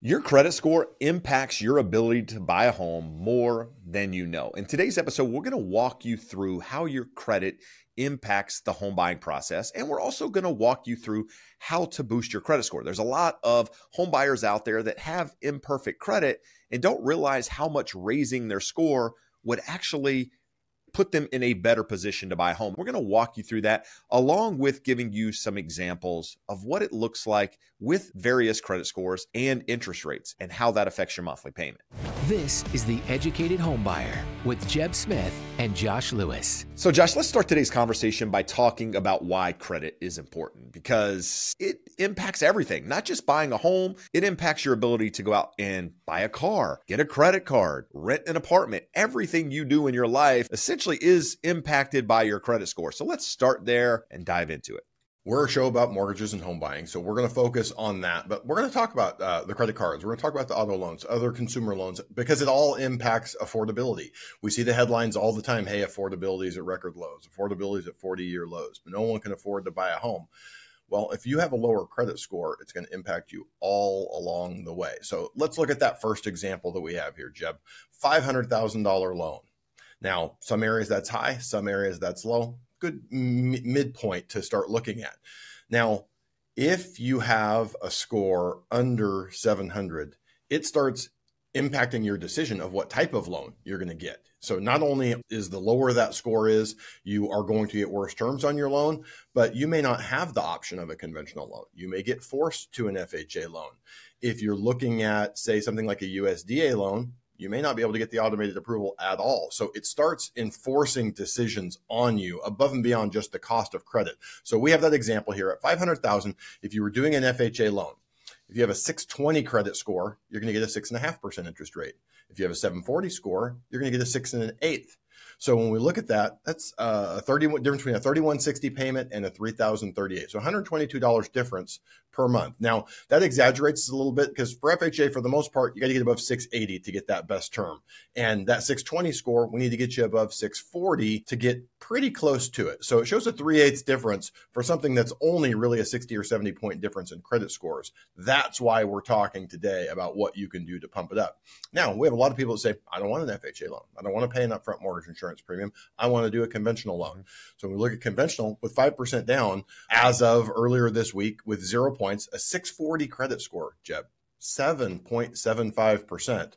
Your credit score impacts your ability to buy a home more than you know. In today's episode, we're going to walk you through how your credit impacts the home buying process. And we're also going to walk you through how to boost your credit score. There's a lot of home buyers out there that have imperfect credit and don't realize how much raising their score would actually put them in a better position to buy a home. We're going to walk you through that along with giving you some examples of what it looks like with various credit scores and interest rates and how that affects your monthly payment. This is The Educated Homebuyer with Jeb Smith and Josh Lewis. So, Josh, let's start today's conversation by talking about why credit is important because it impacts everything, not just buying a home, it impacts your ability to go out and buy a car, get a credit card, rent an apartment. Everything you do in your life essentially is impacted by your credit score. So, let's start there and dive into it. We're a show about mortgages and home buying, so we're going to focus on that. But we're going to talk about uh, the credit cards. We're going to talk about the auto loans, other consumer loans, because it all impacts affordability. We see the headlines all the time hey, affordability is at record lows, affordability is at 40 year lows, but no one can afford to buy a home. Well, if you have a lower credit score, it's going to impact you all along the way. So let's look at that first example that we have here, Jeb $500,000 loan. Now, some areas that's high, some areas that's low good m- midpoint to start looking at. Now, if you have a score under 700, it starts impacting your decision of what type of loan you're going to get. So not only is the lower that score is, you are going to get worse terms on your loan, but you may not have the option of a conventional loan. You may get forced to an FHA loan. If you're looking at say something like a USDA loan, you may not be able to get the automated approval at all. So it starts enforcing decisions on you above and beyond just the cost of credit. So we have that example here at 500,000. If you were doing an FHA loan, if you have a 620 credit score, you're going to get a six and a half percent interest rate. If you have a 740 score, you're going to get a six and an eighth. So when we look at that, that's a 30 difference between a 3160 payment and a 3038. So $122 difference per month. Now that exaggerates a little bit because for FHA, for the most part, you got to get above 680 to get that best term. And that 620 score, we need to get you above 640 to get pretty close to it. So it shows a 3 eighths difference for something that's only really a 60 or 70 point difference in credit scores. That's why we're talking today about what you can do to pump it up. Now, we have a lot of people that say, I don't want an FHA loan. I don't want to pay an upfront mortgage insurance premium. I want to do a conventional loan. Mm-hmm. So we look at conventional with 5% down as of earlier this week with zero points, a 640 credit score, Jeb, 7.75%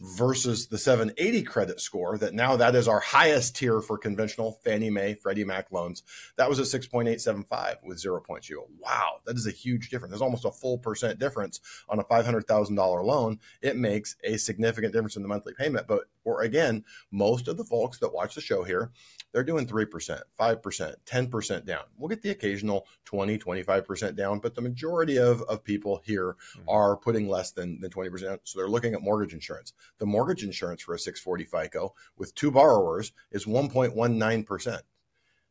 versus the 780 credit score that now that is our highest tier for conventional Fannie Mae, Freddie Mac loans. That was a 6.875 with zero points. You go, wow, that is a huge difference. There's almost a full percent difference on a $500,000 loan. It makes a significant difference in the monthly payment. But or again, most of the folks that watch the show here, they're doing 3%, 5%, 10% down. We'll get the occasional 20, 25% down, but the majority of, of people here mm-hmm. are putting less than, than 20%. So they're looking at mortgage insurance. The mortgage insurance for a 640 FICO with two borrowers is 1.19%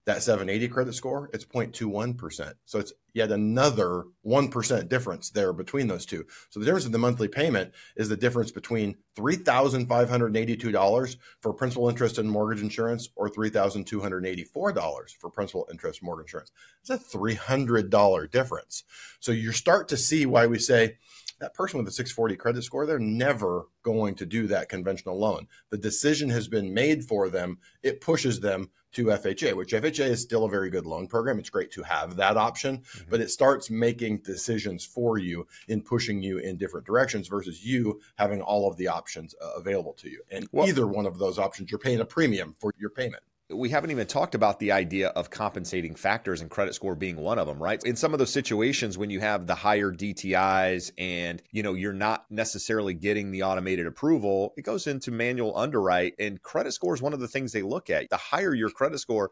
that 780 credit score, it's 0.21%. So it's yet another 1% difference there between those two. So the difference in the monthly payment is the difference between $3,582 for principal interest and mortgage insurance or $3,284 for principal interest mortgage insurance. It's a $300 difference. So you start to see why we say, that person with a 640 credit score, they're never going to do that conventional loan. The decision has been made for them. It pushes them to FHA, which FHA is still a very good loan program. It's great to have that option, mm-hmm. but it starts making decisions for you in pushing you in different directions versus you having all of the options uh, available to you. And well, either one of those options, you're paying a premium for your payment. We haven't even talked about the idea of compensating factors and credit score being one of them, right? In some of those situations when you have the higher DTIs and, you know, you're not necessarily getting the automated approval, it goes into manual underwrite and credit score is one of the things they look at. The higher your credit score,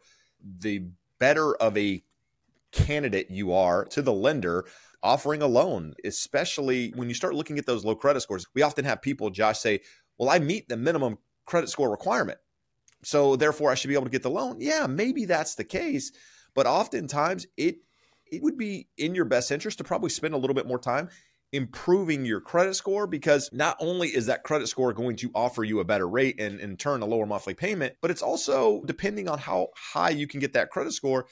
the better of a candidate you are to the lender offering a loan, especially when you start looking at those low credit scores. We often have people, Josh, say, Well, I meet the minimum credit score requirement. So therefore I should be able to get the loan. Yeah, maybe that's the case. But oftentimes it it would be in your best interest to probably spend a little bit more time improving your credit score because not only is that credit score going to offer you a better rate and in turn a lower monthly payment, but it's also depending on how high you can get that credit score,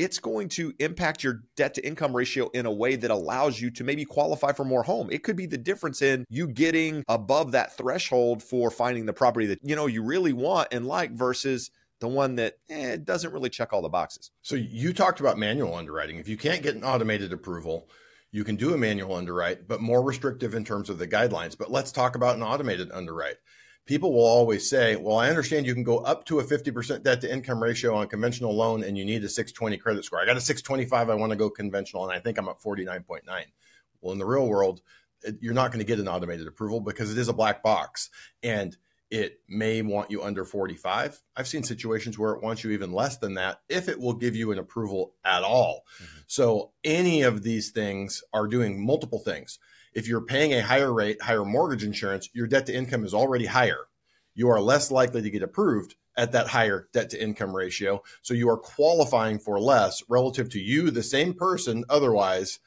it's going to impact your debt to income ratio in a way that allows you to maybe qualify for more home. It could be the difference in you getting above that threshold for finding the property that you know you really want and like versus the one that eh, doesn't really check all the boxes. So you talked about manual underwriting. If you can't get an automated approval, you can do a manual underwrite, but more restrictive in terms of the guidelines. But let's talk about an automated underwrite people will always say, well, I understand you can go up to a 50% debt to income ratio on conventional loan and you need a 620 credit score. I got a 625, I want to go conventional, and I think I'm at 49.9. Well, in the real world, you're not going to get an automated approval because it is a black box and it may want you under 45. I've seen situations where it wants you even less than that if it will give you an approval at all. Mm-hmm. So, any of these things are doing multiple things if you're paying a higher rate, higher mortgage insurance, your debt to income is already higher. You are less likely to get approved at that higher debt to income ratio. So you are qualifying for less relative to you, the same person otherwise,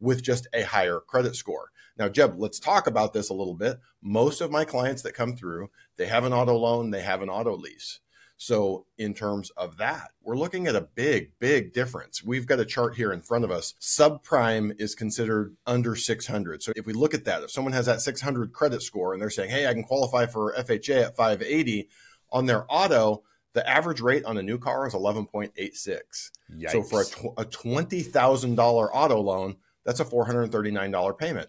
with just a higher credit score. Now, Jeb, let's talk about this a little bit. Most of my clients that come through, they have an auto loan, they have an auto lease. So, in terms of that, we're looking at a big, big difference. We've got a chart here in front of us. Subprime is considered under 600. So, if we look at that, if someone has that 600 credit score and they're saying, hey, I can qualify for FHA at 580 on their auto, the average rate on a new car is 11.86. So, for a, tw- a $20,000 auto loan, that's a $439 payment.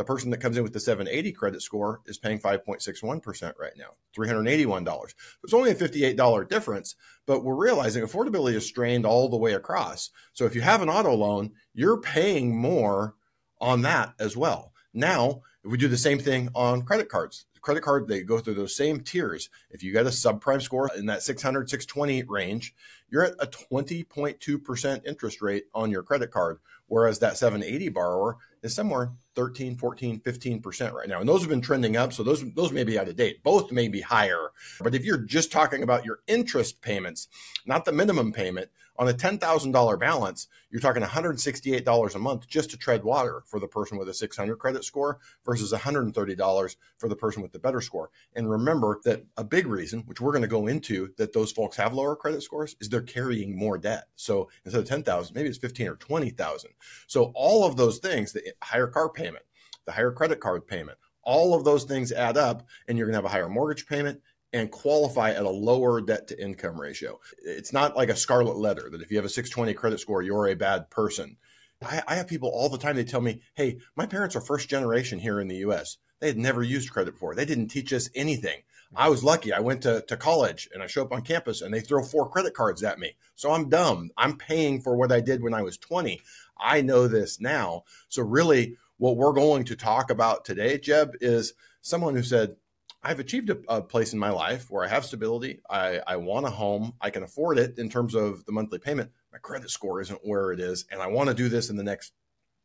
The person that comes in with the 780 credit score is paying 5.61% right now, $381. It's only a $58 difference, but we're realizing affordability is strained all the way across. So if you have an auto loan, you're paying more on that as well. Now, if we do the same thing on credit cards, credit card, they go through those same tiers. If you got a subprime score in that 600, 620 range, you're at a 20.2% interest rate on your credit card, whereas that 780 borrower is somewhere 13, 14, 15% right now. And those have been trending up. So those, those may be out of date. Both may be higher. But if you're just talking about your interest payments, not the minimum payment, on a $10,000 balance, you're talking $168 a month just to tread water for the person with a 600 credit score versus $130 for the person with the better score. And remember that a big reason, which we're going to go into, that those folks have lower credit scores is they're carrying more debt. So instead of 10,000, maybe it's 15 or 20,000. So all of those things, the higher car payment, the higher credit card payment, all of those things add up and you're going to have a higher mortgage payment and qualify at a lower debt to income ratio. It's not like a scarlet letter that if you have a 620 credit score, you're a bad person. I, I, have people all the time, they tell me, hey, my parents are first generation here in the US. They had never used credit before. They didn't teach us anything. I was lucky. I went to, to college and I show up on campus and they throw four credit cards at me. So I'm dumb. I'm paying for what I did when I was 20. I know this now. So, really, what we're going to talk about today, Jeb, is someone who said, I've achieved a, a, place in my life where I have stability. I, I want a home. I can afford it in terms of the monthly payment. My credit score isn't where it is. And I want to do this in the next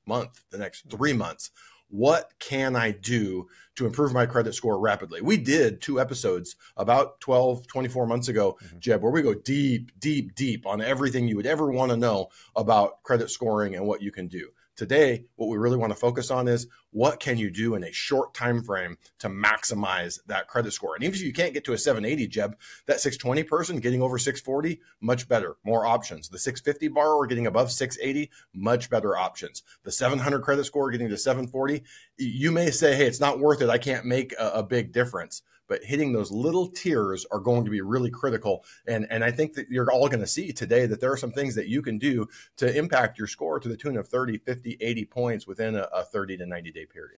month, the next three months. What can I do to improve my credit score rapidly? We did two episodes about 12, 24 months ago, mm-hmm. Jeb, where we go deep, deep, deep on everything you would ever want to know about credit scoring and what you can do. Today, what we really want to focus on is what can you do in a short time frame to maximize that credit score. And even if you can't get to a 780, Jeb, that 620 person getting over 640, much better, more options. The 650 borrower getting above 680, much better options. The 700 credit score getting to 740, you may say, hey, it's not worth it. I can't make a, a big difference but hitting those little tiers are going to be really critical. And, and I think that you're all going to see today that there are some things that you can do to impact your score to the tune of 30, 50, 80 points within a, a 30 to 90 day period.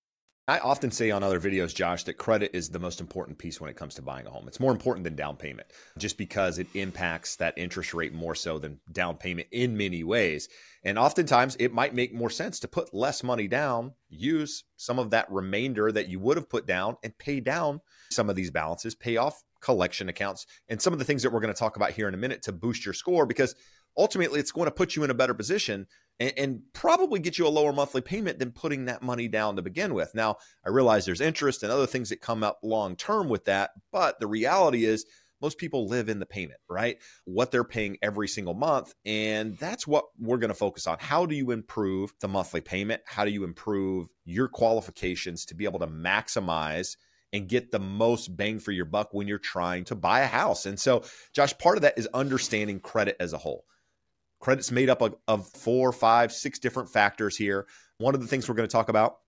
I often say on other videos, Josh, that credit is the most important piece when it comes to buying a home. It's more important than down payment just because it impacts that interest rate more so than down payment in many ways. And oftentimes it might make more sense to put less money down, use some of that remainder that you would have put down and pay down some of these balances, pay off collection accounts, and some of the things that we're going to talk about here in a minute to boost your score because ultimately it's going to put you in a better position and, and, probably get you a lower monthly payment than putting that money down to begin with. Now, I realize there's interest and other things that come up long term with that, but the reality is most people live in the payment, right? What they're paying every single month. And that's what we're going to focus on. How do you improve the monthly payment? How do you improve your qualifications to be able to maximize? and get the most bang for your buck when you're trying to buy a house. And so, Josh, part of that is understanding credit as a whole. Credit's made up of, of four, five, six different factors here. One of the things we're going to talk about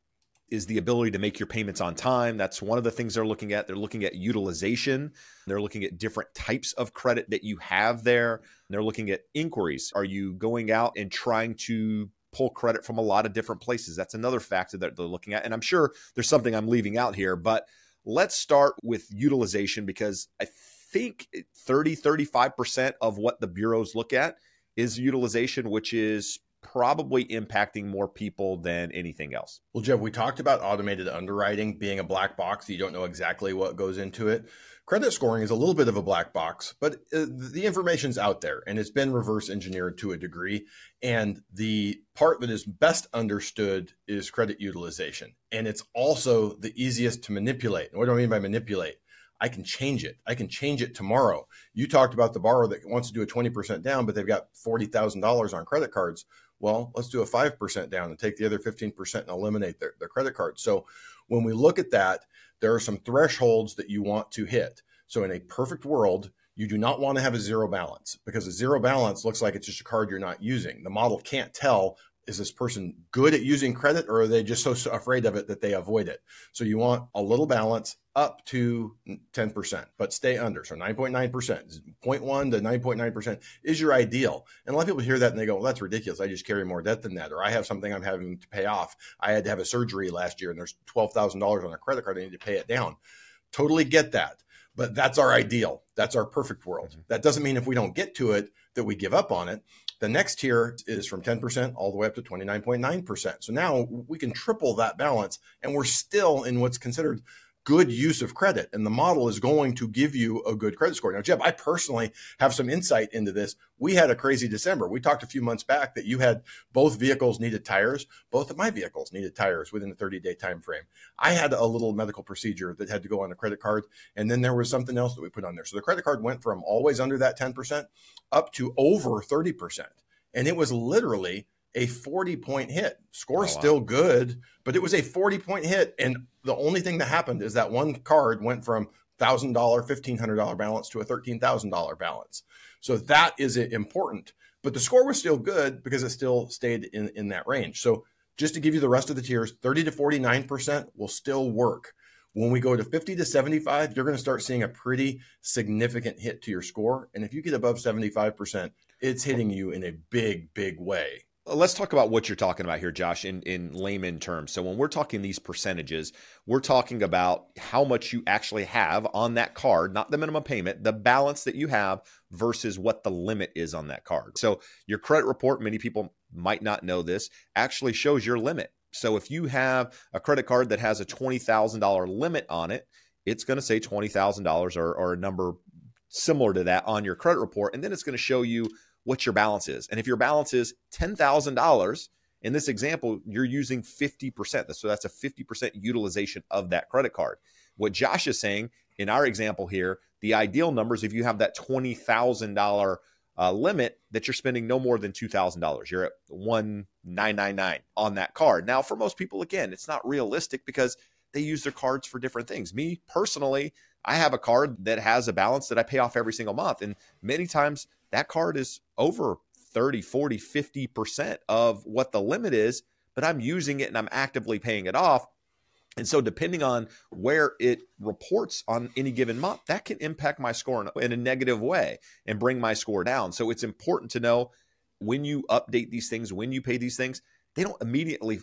is the ability to make your payments on time. That's one of the things they're looking at. They're looking at utilization. They're looking at different types of credit that you have there. They're looking at inquiries. Are you going out and trying to pull credit from a lot of different places? That's another factor that they're looking at. And I'm sure there's something I'm leaving out here, but let's start with utilization because I think 30, 35% of what the bureaus look at is utilization, which is probably impacting more people than anything else. Well, Jeb, we talked about automated underwriting being a black box. You don't know exactly what goes into it. Credit scoring is a little bit of a black box, but uh, the information's out there and it's been reverse engineered to a degree. And the part that is best understood is credit utilization. And it's also the easiest to manipulate. And what do I mean by manipulate? I can change it. I can change it tomorrow. You talked about the borrower that wants to do a 20% down, but they've got $40,000 on credit cards. Well, let's do a 5% down and take the other 15% and eliminate their, their credit card. So when we look at that, there are some thresholds that you want to hit. So in a perfect world, you do not want to have a zero balance because a zero balance looks like it's just a card you're not using. The model can't tell is this person good at using credit or are they just so afraid of it that they avoid it? So you want a little balance up to 10%, but stay under. So 9.9%, 0.1 to 9.9% is your ideal. And a lot of people hear that and they go, well, that's ridiculous. I just carry more debt than that. Or I have something I'm having to pay off. I had to have a surgery last year and there's $12,000 on a credit card. I need to pay it down. Totally get that. But that's our ideal. That's our perfect world. Mm-hmm. That doesn't mean if we don't get to it that we give up on it. The next tier is from 10% all the way up to 29.9%. So now we can triple that balance and we're still in what's considered good use of credit and the model is going to give you a good credit score. Now, Jeb, I personally have some insight into this. We had a crazy December. We talked a few months back that you had both vehicles needed tires. Both of my vehicles needed tires within a 30 day time frame. I had a little medical procedure that had to go on a credit card. And then there was something else that we put on there. So the credit card went from always under that 10% up to over 30%. And it was literally a 40 point hit. Score oh, still wow. good, but it was a 40 point hit. And the only thing that happened is that one card went from $1,000, $1,500 balance to a $13,000 balance. So that is important. But the score was still good because it still stayed in, in that range. So just to give you the rest of the tiers, 30 to 49% will still work. When we go to 50 to 75, you're going to start seeing a pretty significant hit to your score. And if you get above 75%, it's hitting you in a big, big way. Let's talk about what you're talking about here, Josh, in, in layman terms. So, when we're talking these percentages, we're talking about how much you actually have on that card, not the minimum payment, the balance that you have versus what the limit is on that card. So, your credit report, many people might not know this, actually shows your limit. So, if you have a credit card that has a $20,000 limit on it, it's going to say $20,000 or, or a number similar to that on your credit report. And then it's going to show you what your balance is. And if your balance is $10,000, in this example, you're using 50%. So that's a 50% utilization of that credit card. What Josh is saying in our example here, the ideal numbers, if you have that $20,000 uh, limit, that you're spending no more than $2,000. You're at 1999 on that card. Now, for most people, again, it's not realistic because they use their cards for different things. Me personally, I have a card that has a balance that I pay off every single month. And many times that card is over 30, 40, 50% of what the limit is, but I'm using it and I'm actively paying it off. And so, depending on where it reports on any given month, that can impact my score in a negative way and bring my score down. So, it's important to know when you update these things, when you pay these things, they don't immediately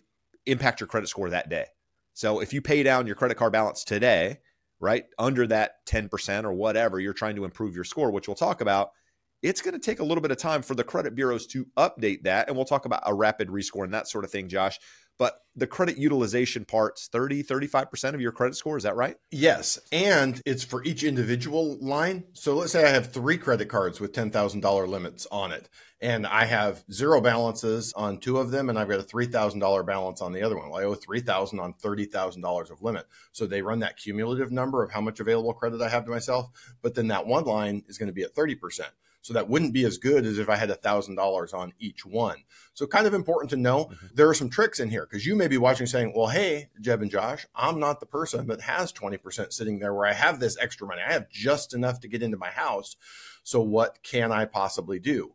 impact your credit score that day. So, if you pay down your credit card balance today, right, under that 10% or whatever, you're trying to improve your score, which we'll talk about, it's going to take a little bit of time for the credit bureaus to update that. And we'll talk about a rapid rescore and that sort of thing, Josh. But the credit utilization part's 30, 35% of your credit score. Is that right? Yes. And it's for each individual line. So let's say I have three credit cards with $10,000 limits on it, and I have zero balances on two of them, and I've got a $3,000 balance on the other one. Well, I owe 3,000 on $30,000 of limit. So they run that cumulative number of how much available credit I have to myself. But then that one line is going to be at 30%. So that wouldn't be as good as if I had a thousand dollars on each one. So kind of important to know mm-hmm. there are some tricks in here because you may be watching saying, well, hey, Jeb and Josh, I'm not the person that has 20% sitting there where I have this extra money. I have just enough to get into my house. So what can I possibly do?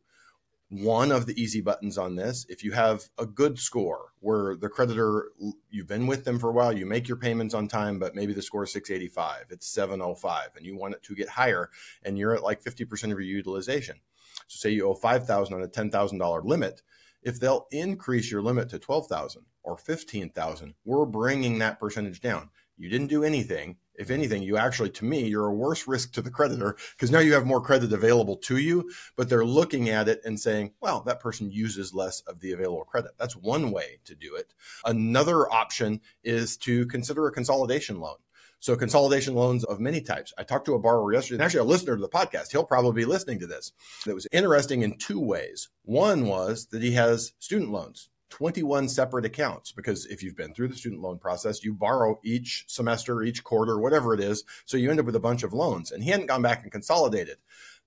One of the easy buttons on this. If you have a good score where the creditor, you've been with them for a while, you make your payments on time, but maybe the score is 685, it's 705, and you want it to get higher, and you're at like 50% of your utilization. So say you owe 5,000 on a $10,000 limit. If they'll increase your limit to 12,000 or 15,000, we're bringing that percentage down. You didn't do anything if anything, you actually, to me, you're a worse risk to the creditor because now you have more credit available to you, but they're looking at it and saying, well, that person uses less of the available credit. That's one way to do it. Another option is to consider a consolidation loan. So consolidation loans of many types. I talked to a borrower yesterday, actually a listener to the podcast. He'll probably be listening to this. That was interesting in two ways. One was that he has student loans 21 separate accounts because if you've been through the student loan process, you borrow each semester, each quarter, whatever it is. So you end up with a bunch of loans. And he hadn't gone back and consolidated.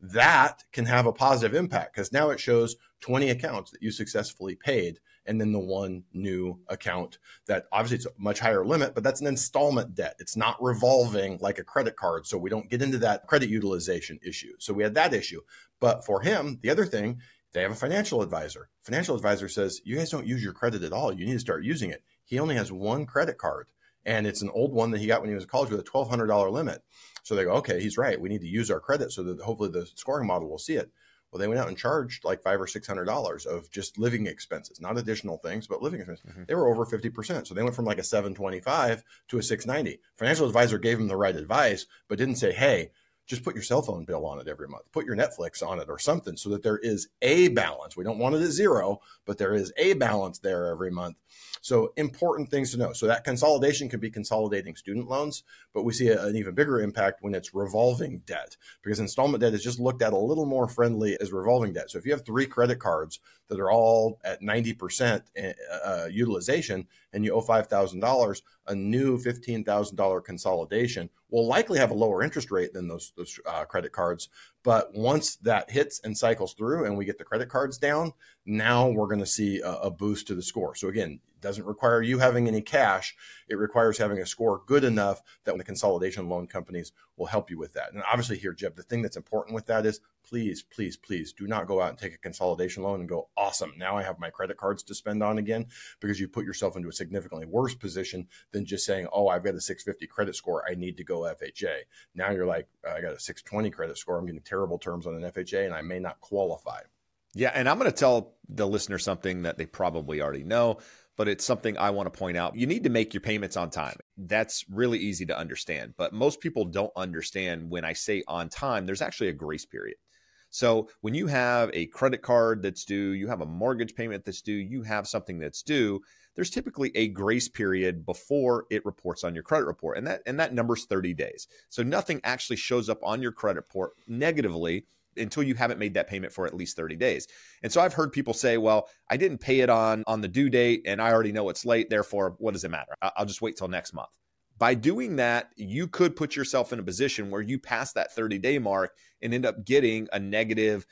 That can have a positive impact because now it shows 20 accounts that you successfully paid and then the one new account that obviously it's a much higher limit, but that's an installment debt. It's not revolving like a credit card. So we don't get into that credit utilization issue. So we had that issue. But for him, the other thing they have a financial advisor. Financial advisor says, You guys don't use your credit at all. You need to start using it. He only has one credit card, and it's an old one that he got when he was in college with a $1,200 limit. So they go, Okay, he's right. We need to use our credit so that hopefully the scoring model will see it. Well, they went out and charged like five or six hundred dollars of just living expenses, not additional things, but living expenses. Mm-hmm. They were over fifty percent, so they went from like a seven twenty five to a six ninety. Financial advisor gave them the right advice, but didn't say, "Hey, just put your cell phone bill on it every month, put your Netflix on it or something so that there is a balance. We don't want it at zero, but there is a balance there every month. So important things to know. So that consolidation can be consolidating student loans, but we see a, an even bigger impact when it's revolving debt because installment debt is just looked at a little more friendly as revolving debt. So if you have three credit cards that are all at 90% eh, uh, utilization and you owe $5,000, a new $15,000 consolidation will likely have a lower interest rate than those, those uh, credit cards. But once that hits and cycles through and we get the credit cards down, now we're going to see a, a boost to the score. So again, it doesn't require you having any cash. It requires having a score good enough that when the consolidation loan companies will help you with that. And obviously, here, Jeb, the thing that's important with that is please, please, please do not go out and take a consolidation loan and go, awesome, now I have my credit cards to spend on again, because you put yourself into a significantly worse position than just saying, oh, I've got a 650 credit score, I need to go FHA. Now you're like, I got a 620 credit score, I'm getting terrible terms on an FHA, and I may not qualify. Yeah, and I'm going to tell the listener something that they probably already know but it's something I want to point out. You need to make your payments on time. That's really easy to understand, but most people don't understand when I say on time, there's actually a grace period. So when you have a credit card that's due, you have a mortgage payment that's due, you have something that's due, there's typically a grace period before it reports on your credit report. And that and that number's 30 days. So nothing actually shows up on your credit report negatively until you haven't made that payment for at least 30 days. And so I've heard people say, well, I didn't pay it on on the due date and I already know it's late, therefore what does it matter? I'll just wait till next month. By doing that, you could put yourself in a position where you pass that 30 day mark and end up getting a negative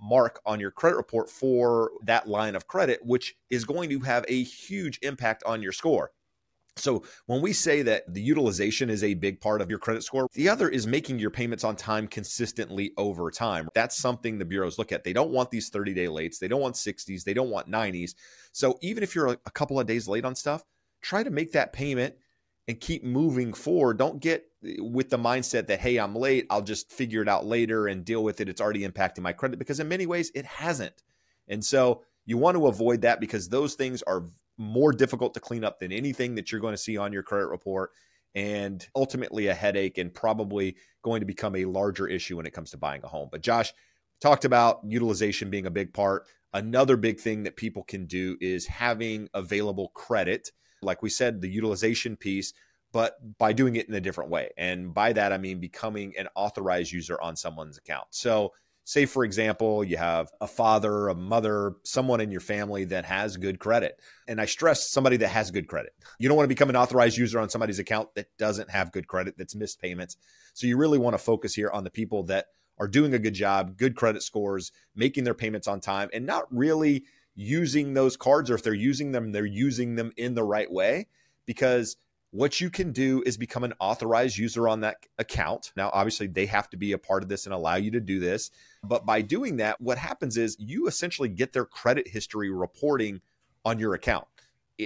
mark on your credit report for that line of credit, which is going to have a huge impact on your score. So, when we say that the utilization is a big part of your credit score, the other is making your payments on time consistently over time. That's something the bureaus look at. They don't want these 30 day lates, they don't want 60s, they don't want 90s. So, even if you're a couple of days late on stuff, try to make that payment and keep moving forward. Don't get eh, with the mindset that, hey, I'm late, I'll just figure it out later and deal with it. It's already impacting my credit because in many ways it hasn't. And so, you want to avoid that because those things are more difficult to clean up than anything that you're going to see on your credit report and ultimately a headache and probably going to become a larger issue when it comes to buying a home. But Josh talked about utilization being a big part. Another big thing that people can do is having available credit. Like we said, the utilization piece, but by doing it in a different way. And by that, I mean becoming an authorized user on someone's account. So say for example you have a father a mother someone in your family that has good credit. And i stress somebody that has good credit. You don't want to become an authorized user on somebody's account that doesn't have good credit that's missed payments. So you really want to focus here on the people that are doing a good job good credit scores making their payments on time and not really using those cards or if they're using them they're using them in the right way because what you can do is become an authorized user on that account. Now, obviously, they have to be a part of this and allow you to do this. But by doing that, what happens is you essentially get their credit history reporting on your account,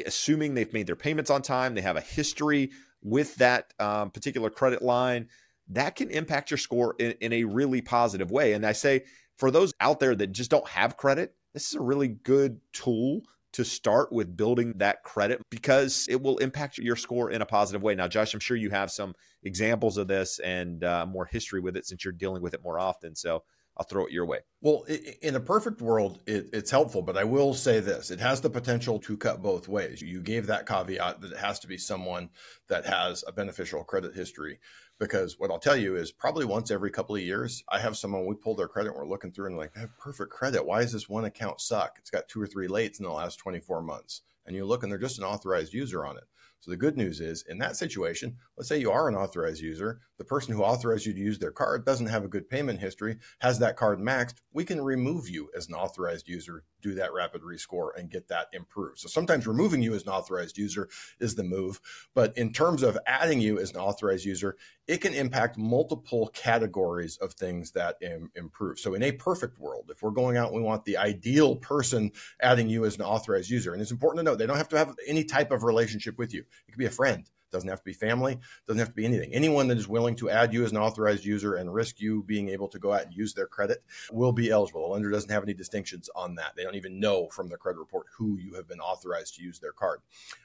assuming they've made their payments on time, they have a history with that um, particular credit line. That can impact your score in, in a really positive way. And I say, for those out there that just don't have credit, this is a really good tool to start with building that credit because it will impact your score in a positive way. Now, Josh, I'm sure you have some examples of this and uh, more history with it since you're dealing with it more often. So I'll throw it your way. Well, in a perfect world, it, it's helpful, but I will say this it has the potential to cut both ways. You gave that caveat that it has to be someone that has a beneficial credit history. Because what I'll tell you is probably once every couple of years, I have someone, we pull their credit, we're looking through and like, I have perfect credit. Why is this one account suck? It's got two or three lates in the last 24 months. And you look and they're just an authorized user on it. So the good news is in that situation, let's say you are an authorized user, the person who authorized you to use their card doesn't have a good payment history, has that card maxed, we can remove you as an authorized user, do that rapid rescore and get that improved. So sometimes removing you as an authorized user is the move, but in terms of adding you as an authorized user, it can impact multiple categories of things that Im- improve. So in a perfect world, if we're going out, and we want the ideal person adding you as an authorized user. And it's important to note they don't have to have any type of relationship with you. It could be a friend. It Doesn't have to be family, It doesn't have to be anything. Anyone that is willing to add you as an authorized user and risk you being able to go out and use their credit will be eligible. The lender doesn't have any distinctions on that. They don't even know from the credit report who you have been authorized to use their card.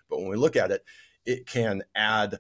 But when we look at it, it can add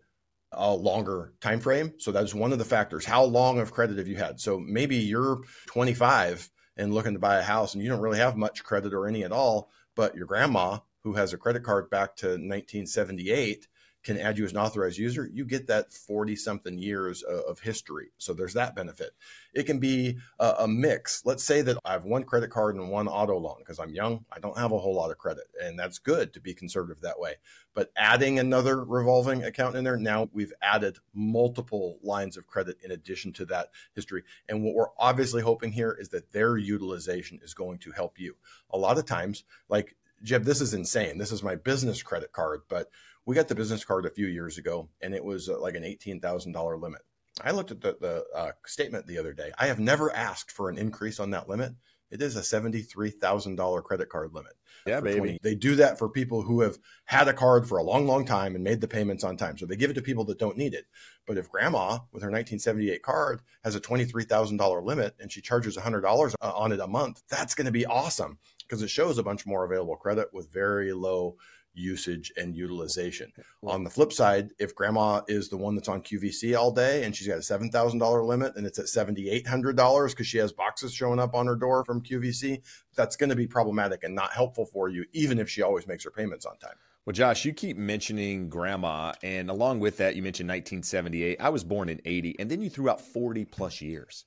a longer time frame. So that's one of the factors. How long of credit have you had? So maybe you're 25 and looking to buy a house and you don't really have much credit or any at all, but your grandma who has a credit card back to 1978 can add you as an authorized user, you get that 40 something years of history. So there's that benefit. It can be a, mix. Let's say that I have one credit card and one auto loan because I'm young. I don't have a whole lot of credit, and that's good to be conservative that way. But adding another revolving account in there, now we've added multiple lines of credit in addition to that history. And what we're obviously hoping here is that their utilization is going to help you. A lot of times, like Jeb, this is insane. This is my business credit card, but we got the business card a few years ago and it was uh, like an $18,000 limit. I looked at the, the uh, statement the other day. I have never asked for an increase on that limit. It is a $73,000 credit card limit. Yeah, baby. 20. They do that for people who have had a card for a long, long time and made the payments on time. So they give it to people that don't need it. But if grandma with her 1978 card has a $23,000 limit and she charges $100 uh, on it a month, that's going to be awesome because it shows a bunch more available credit with very low usage and utilization. On the flip side, if grandma is the one that's on QVC all day and she's got a $7,000 limit and it's at $7,800 because she has boxes showing up on her door from QVC, that's going to be problematic and not helpful for you, even if she always makes her payments on time. Well, Josh, you keep mentioning grandma, and along with that, you mentioned 1978. I was born in 80, and then you threw out 40 plus years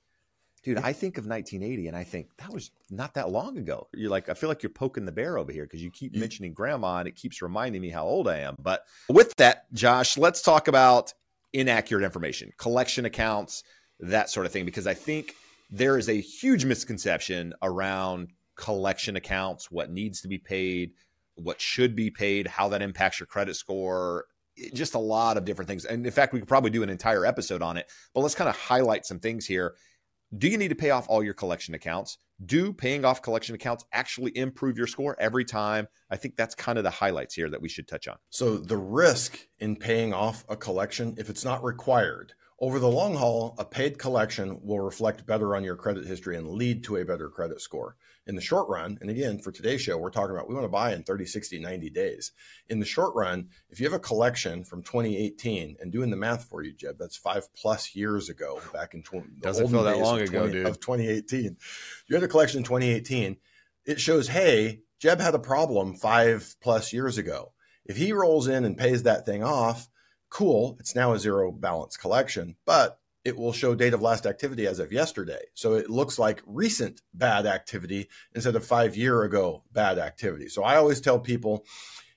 dude, I think of 1980 and I think that was not that long ago. You're like, I feel like you're poking the bear over here because you keep mm. mentioning grandma and it keeps reminding me how old I am. But with that, Josh, let's talk about inaccurate information, collection accounts, that sort of thing, because I think there is a huge misconception around collection accounts, what needs to be paid, what should be paid, how that impacts your credit score. Eh, just a lot of different things. And in fact, we could probably do an entire episode on it, but let's kind of highlight some things here. Do you need to pay off all your collection accounts? Do paying off collection accounts actually improve your score every time? I think that's kind of the highlights here that we should touch on. So, the risk in paying off a collection, if it's not required, over the long haul, a paid collection will reflect better on your credit history and lead to a better credit score. In the short run, and again, for today's show, we're talking about we want to buy in 30, 60, 90 days. In the short run, if you have a collection from 2018 and doing the math for you, Jeb, that's five plus years ago, back in 20, doesn't feel that long ago, 20, dude. Of 2018, you had a collection in 2018. It shows, hey, Jeb had a problem five plus years ago. If he rolls in and pays that thing off, cool, it's now a zero balance collection, but it will show date of last activity as of yesterday. So it looks like recent bad activity instead of five year ago bad activity. So I always tell people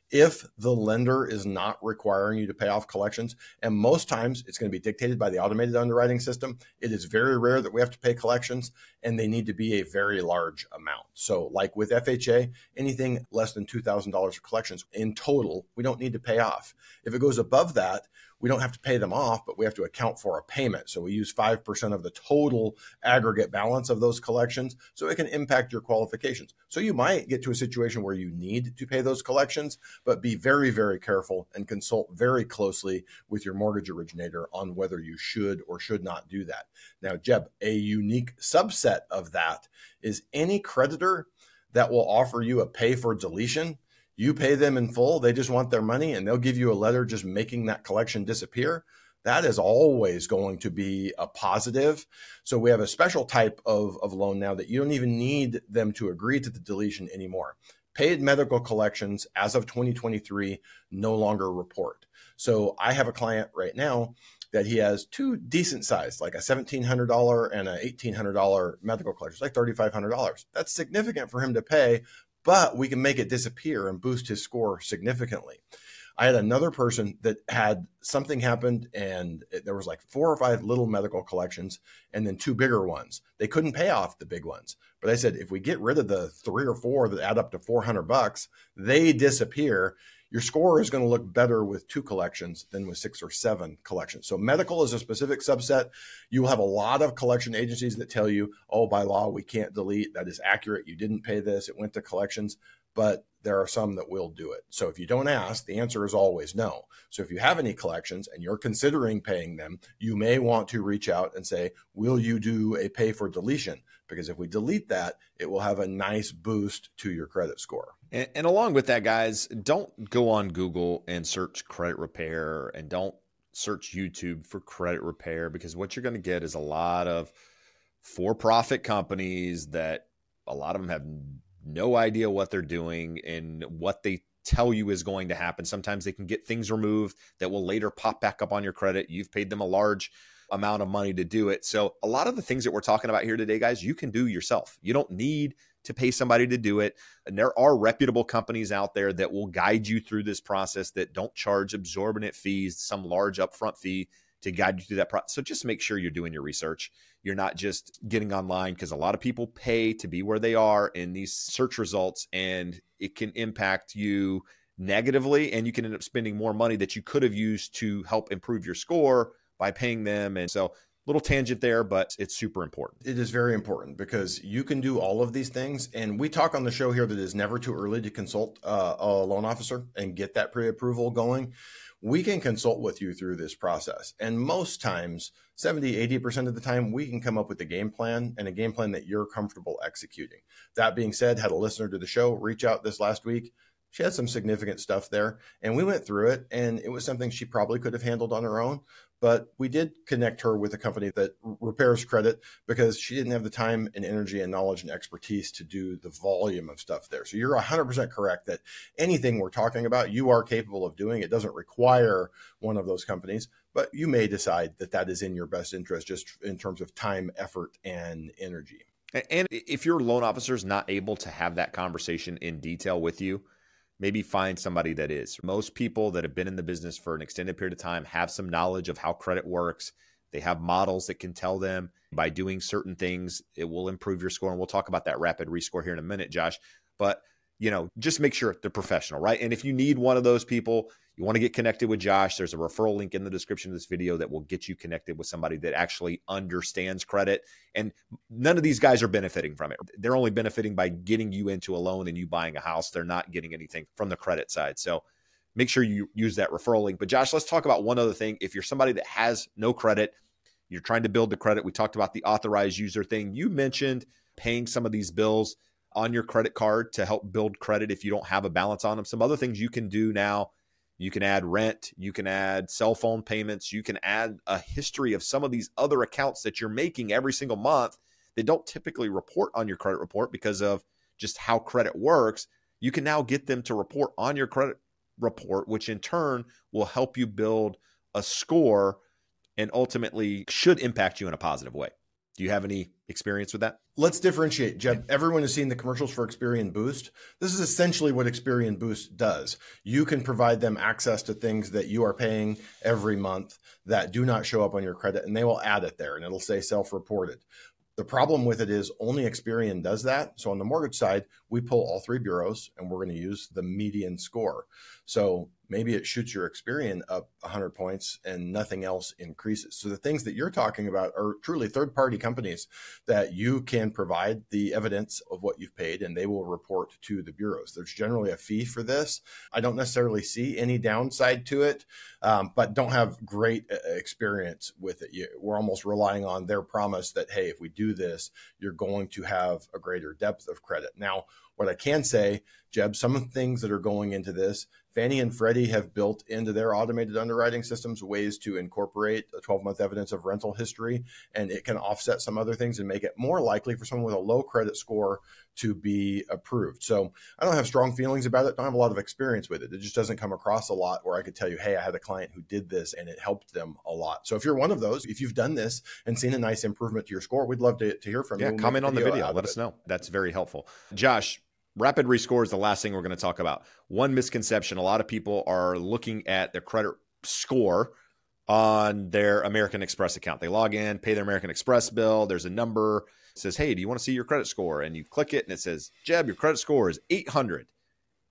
if the lender is not requiring you to pay off collections, and most times it's going to be dictated by the automated underwriting system, it is very rare that we have to pay collections and they need to be a very large amount. So, like with FHA, anything less than $2,000 of collections in total, we don't need to pay off. If it goes above that, we don't have to pay them off, but we have to account for a payment. So we use 5% of the total aggregate balance of those collections. So it can impact your qualifications. So you might get to a situation where you need to pay those collections, but be very, very careful and consult very closely with your mortgage originator on whether you should or should not do that. Now, Jeb, a unique subset of that is any creditor that will offer you a pay for deletion you pay them in full, they just want their money and they'll give you a letter just making that collection disappear. That is always going to be a positive. So we have a special type of, of loan now that you don't even need them to agree to the deletion anymore. Paid medical collections as of 2023 no longer report. So I have a client right now that he has two decent sized, like a $1,700 and a $1,800 medical collection, it's like $3,500. That's significant for him to pay, but we can make it disappear and boost his score significantly. I had another person that had something happened and there was like four or five little medical collections and then two bigger ones. They couldn't pay off the big ones. But I said if we get rid of the three or four that add up to 400 bucks, they disappear your score is going to look better with two collections than with six or seven collections. So medical is a specific subset. You will have a lot of collection agencies that tell you, oh, by law, we can't delete. That is accurate. You didn't pay this. It went to collections. But there are some that will do it. So if you don't ask, the answer is always no. So if you have any collections and you're considering paying them, you may want to reach out and say, will you do a pay for deletion? Because if we delete that, it will have a nice boost to your credit score. And, and along with that, guys, don't go on Google and search credit repair and don't search YouTube for credit repair because what you're going to get is a lot of for profit companies that a lot of them have no idea what they're doing and what they tell you is going to happen. Sometimes they can get things removed that will later pop back up on your credit. You've paid them a large amount of money to do it. So, a lot of the things that we're talking about here today, guys, you can do yourself. You don't need to pay somebody to do it. And there are reputable companies out there that will guide you through this process that don't charge exorbitant fees, some large upfront fee to guide you through that process. So just make sure you're doing your research. You're not just getting online because a lot of people pay to be where they are in these search results and it can impact you negatively and you can end up spending more money that you could have used to help improve your score by paying them. And so little tangent there, but it's super important. It is very important because you can do all of these things. And we talk on the show here that it's never too early to consult uh, a loan officer and get that pre approval going. We can consult with you through this process. And most times, 70, 80% of the time, we can come up with a game plan and a game plan that you're comfortable executing. That being said, had a listener to the show reach out this last week she had some significant stuff there and we went through it and it was something she probably could have handled on her own but we did connect her with a company that repairs credit because she didn't have the time and energy and knowledge and expertise to do the volume of stuff there. So you're 100% correct that anything we're talking about, you are capable of doing. It doesn't require one of those companies, but you may decide that that is in your best interest just in terms of time, effort, and energy. And if your loan officer is not able to have that conversation in detail with you, maybe find somebody that is. Most people that have been in the business for an extended period of time have some knowledge of how credit works. They have models that can tell them by doing certain things, it will improve your score. And we'll talk about that rapid rescore here in a minute, Josh. But, you know, just make sure they're professional, right? And if you need one of those people, You want to get connected with Josh. There's a referral link in the description of this video that will get you connected with somebody that actually understands credit. And none of these guys are benefiting from it. They're only benefiting by getting you into a loan and you buying a house. They're not getting anything from the credit side. So make sure you use that referral link. But Josh, let's talk about one other thing. If you're somebody that has no credit, you're trying to build the credit. We talked about the authorized user thing. You mentioned paying some of these bills on your credit card to help build credit if you don't have a balance on them. Some other things you can do now you can add rent, you can add cell phone payments, you can add a history of some of these other accounts that you're making every single month They don't typically report on your credit report because of just how credit works. You can now get them to report on your credit report, which in turn will help you build a score and ultimately should impact you in a positive way. Do you have any experience with that? Let's differentiate, Jeb. Everyone has seen the commercials for Experian Boost. This is essentially what Experian Boost does. You can provide them access to things that you are paying every month that do not show up on your credit, and they will add it there and it'll say self reported. The problem with it is only Experian does that. So on the mortgage side, we pull all three bureaus and we're going to use the median score. So maybe it shoots your Experian up 100 points and nothing else increases. So the things that you're talking about are truly third party companies that you can provide the evidence of what you've paid and they will report to the bureaus. There's generally a fee for this. I don't necessarily see any downside to it, um, but don't have great uh, experience with it. We're almost relying on their promise that, hey, if we do this, you're going to have a greater depth of credit. Now, what I can say, Jeb, some of the things that are going into this, Fannie and Freddie have built into their automated underwriting systems ways to incorporate a 12 month evidence of rental history, and it can offset some other things and make it more likely for someone with a low credit score to be approved. So I don't have strong feelings about it. Don't have a lot of experience with it. It just doesn't come across a lot where I could tell you, hey, I had a client who did this and it helped them a lot. So if you're one of those, if you've done this and seen a nice improvement to your score, we'd love to, to hear from yeah, you. We'll comment on the video. Let us know. That's very helpful. Josh, rapid rescore is the last thing we're going to talk about. One misconception a lot of people are looking at their credit score on their American Express account. They log in, pay their American Express bill. There's a number says, "Hey, do you want to see your credit score?" And you click it and it says, "Jeb, your credit score is 800."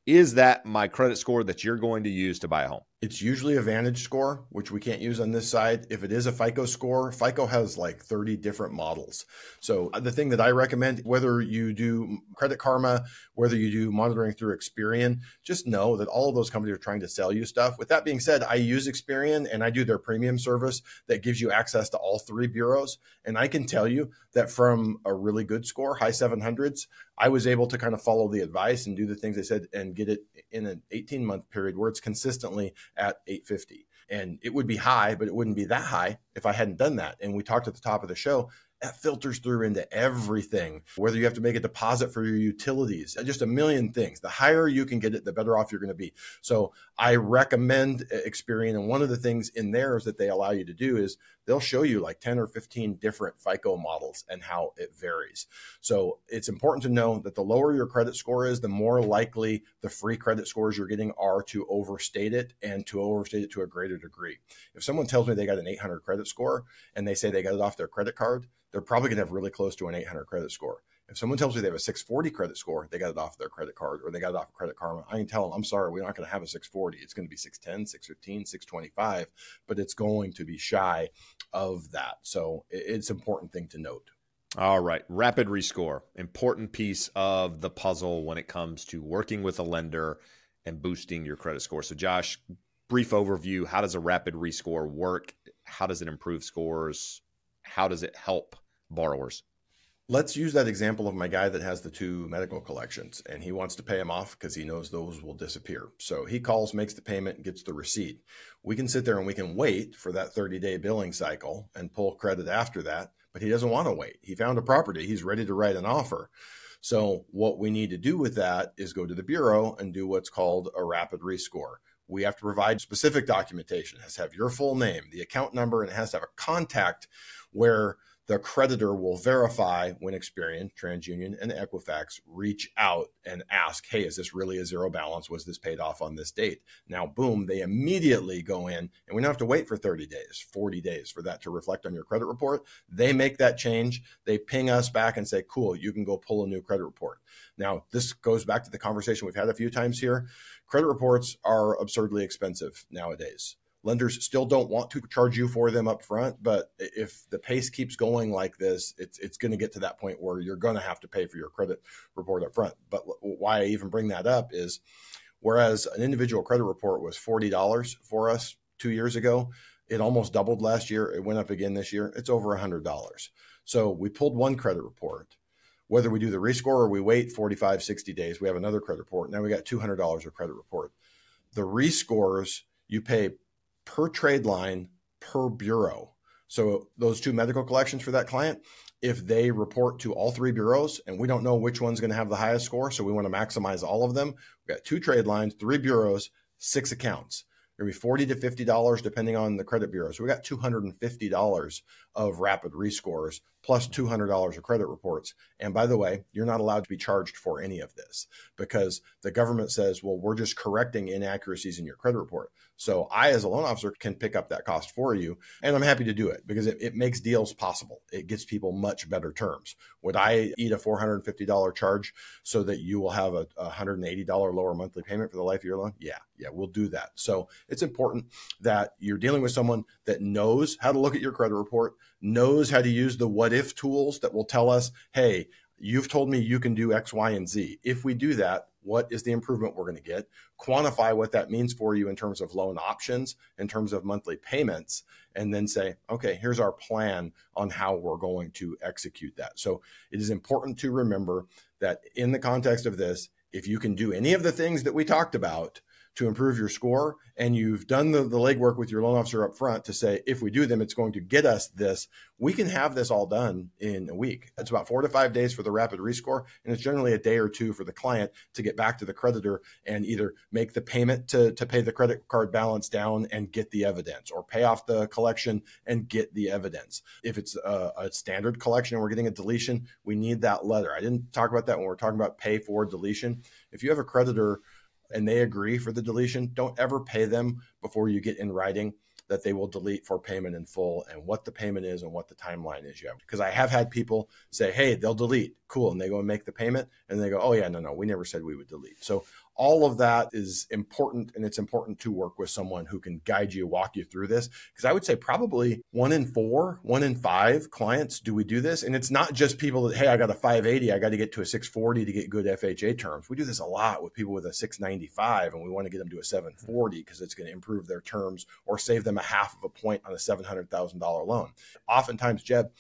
Is that my credit score that you're going to use to buy a home? It's usually a Vantage score, which we can't use on this side. If it is a FICO score, FICO has like 30 different models. So uh, the thing that I recommend, whether you do Credit Karma, whether you do monitoring through Experian, just know that all of those companies are trying to sell you stuff. With that being said, I use Experian and I do their premium service that gives you access to all three bureaus. And I can tell you that from a really good score, high 700s, I was able to kind of follow the advice and do the things they said and get it in an 18 month period where it's consistently at 850. And it would be high, but it wouldn't be that high if I hadn't done that. And we talked at the top of the show that filters through into everything, whether you have to make a deposit for your utilities, uh, just a million things. The higher you can get it, the better off you're going to be. So I recommend uh, Experian. And one of the things in there is that they allow you to do is they'll show you like 10 or 15 different FICO models and how it varies. So it's important to know that the lower your credit score is, the more likely the free credit scores you're getting are to overstate it and to overstate it to a greater degree. If someone tells me they got an 800 credit score and they say they got it off their credit card, they're probably going to have really close to an 800 credit score. If someone tells me they have a 640 credit score, they got it off their credit card or they got it off of Credit Karma, I can tell them, I'm sorry, we're not going to have a 640. It's going to be 610, 615, 625, but it's going to be shy of that. So it's an important thing to note. All right. Rapid rescore, important piece of the puzzle when it comes to working with a lender and boosting your credit score. So, Josh, brief overview how does a rapid rescore work? How does it improve scores? How does it help borrowers? Let's use that example of my guy that has the two medical collections and he wants to pay them off because he knows those will disappear. So he calls, makes the payment, gets the receipt. We can sit there and we can wait for that 30 day billing cycle and pull credit after that, but he doesn't want to wait. He found a property, he's ready to write an offer. So what we need to do with that is go to the bureau and do what's called a rapid rescore. We have to provide specific documentation. It has to have your full name, the account number, and it has to have a contact where the creditor will verify when Experian, TransUnion, and Equifax reach out and ask, hey, is this really a zero balance? Was this paid off on this date? Now, boom, they immediately go in, and we don't have to wait for 30 days, 40 days for that to reflect on your credit report. They make that change. They ping us back and say, cool, you can go pull a new credit report. Now, this goes back to the conversation we've had a few times here. Credit reports are absurdly expensive nowadays lenders still don't want to charge you for them up front but if the pace keeps going like this it's it's going to get to that point where you're going to have to pay for your credit report up front. But why i even bring that up is whereas an individual credit report was $40 for us 2 years ago it almost doubled last year it went up again this year it's over $100 so we pulled one credit report. Whether we do the rescore or we wait 45 60 days we have another credit report. Now we got $200 of credit report. The rescores you pay per trade line per bureau. So those two medical collections for that client, if they report to all three bureaus and we don't know which one's going to have the highest score, so we want to maximize all of them, we got two trade lines, three bureaus, six accounts. It'll be forty to fifty dollars depending on the credit bureau. So we got two hundred and fifty dollars of rapid rescores plus two hundred dollars of credit reports. And by the way, you're not allowed to be charged for any of this because the government says, well, we're just correcting inaccuracies in your credit report. So I, as a loan officer, can pick up that cost for you. And I'm happy to do it because it, it makes deals possible. It gets people much better terms. Would I eat a $450 charge so that you will have a $180 lower monthly payment for the life of your loan? Yeah, yeah, we'll do that. So it's important that you're dealing with someone that knows how to look at your credit report, knows how to use the what if tools that will tell us, hey, you've told me you can do X, Y, and Z. If we do that, what is the improvement we're going to get? Quantify what that means for you in terms of loan options, in terms of monthly payments, and then say, okay, here's our plan on how we're going to execute that. So it is important to remember that in the context of this, if you can do any of the things that we talked about, to improve your score and you've done the, the legwork with your loan officer up front to say if we do them it's going to get us this. We can have this all done in a week. It's about four to five days for the rapid rescore and it's generally a day or two for the client to get back to the creditor and either make the payment to, to pay the credit card balance down and get the evidence or pay off the collection and get the evidence. If it's a, a standard collection and we're getting a deletion we need that letter. I didn't talk about that when we're talking about pay for deletion. If you have a creditor and they agree for the deletion, don't ever pay them before you get in writing that they will delete for payment in full and what the payment is and what the timeline is you have. Because I have had people say, hey, they'll delete. Cool. And they go and make the payment and they go, oh, yeah, no, no, we never said we would delete. So all of that is important and it's important to work with someone who can guide you walk you through this. Because i would say probably one in four one in five clients do we do this. And it's not just people that hey i got a 580 i got to get to a 640 to get good fha terms. We do this a lot with people with a 695 and we want to get them to a 740 because it's going to improve their terms or save them a half of a point on a $700000 loan. Oftentimes jeb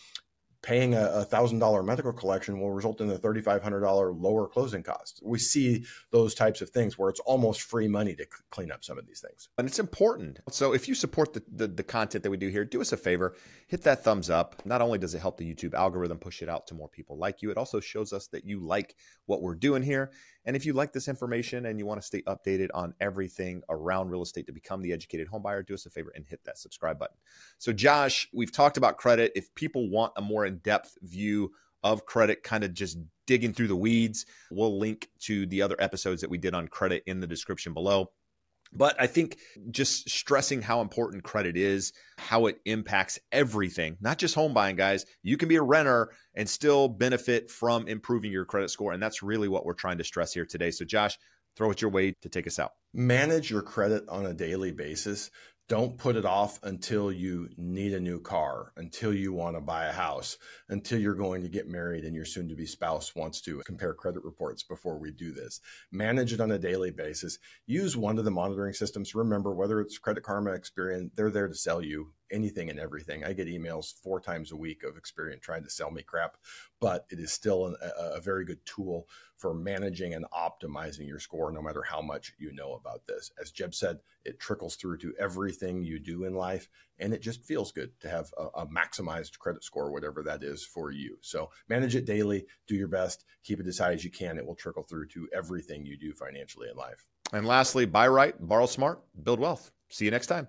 paying a thousand dollar medical collection will result in a thirty five hundred dollar lower closing cost. We see those types of things where it's almost free money to clean up some of these things, and it's important. So if you support the, the, the content that we do here, do us a favor, hit that thumbs up. Not only does it help the YouTube algorithm push it out to more people like you, it also shows us that you like what we're doing here. And if you like this information and you want to stay updated on everything around real estate to become the educated homebuyer, do us a favor and hit that subscribe button. So, Josh, we've talked about credit. If people want a more in depth view of credit, kind of just digging through the weeds, we'll link to the other episodes that we did on credit in the description below. But I think just stressing how important credit is, how it impacts everything, not just home buying, guys. You can be a renter and still benefit from improving your credit score. And that's really what we're trying to stress here today. So, Josh, throw it your way to take us out. Manage your credit on a daily basis don't put it off until you need a new car, until you want to buy a house, until you're going to get married and your soon to be spouse wants to compare credit reports before we do this. Manage it on a daily basis. Use one of the monitoring systems. Remember, whether it's Credit Karma, Experian, they're there to sell you anything and everything. I get emails four times a week of Experian trying to sell me crap, but it is still a, a very good tool for managing and optimizing your score, no matter how much you know about this. As Jeb said, it trickles through to everything you do in life, and it just feels good to have a, a maximized credit score, whatever that is for you. So manage it daily, do your best, keep it as high as you can. It will trickle through to everything you do financially in life. And lastly, buy right, borrow smart, build wealth. See you next time.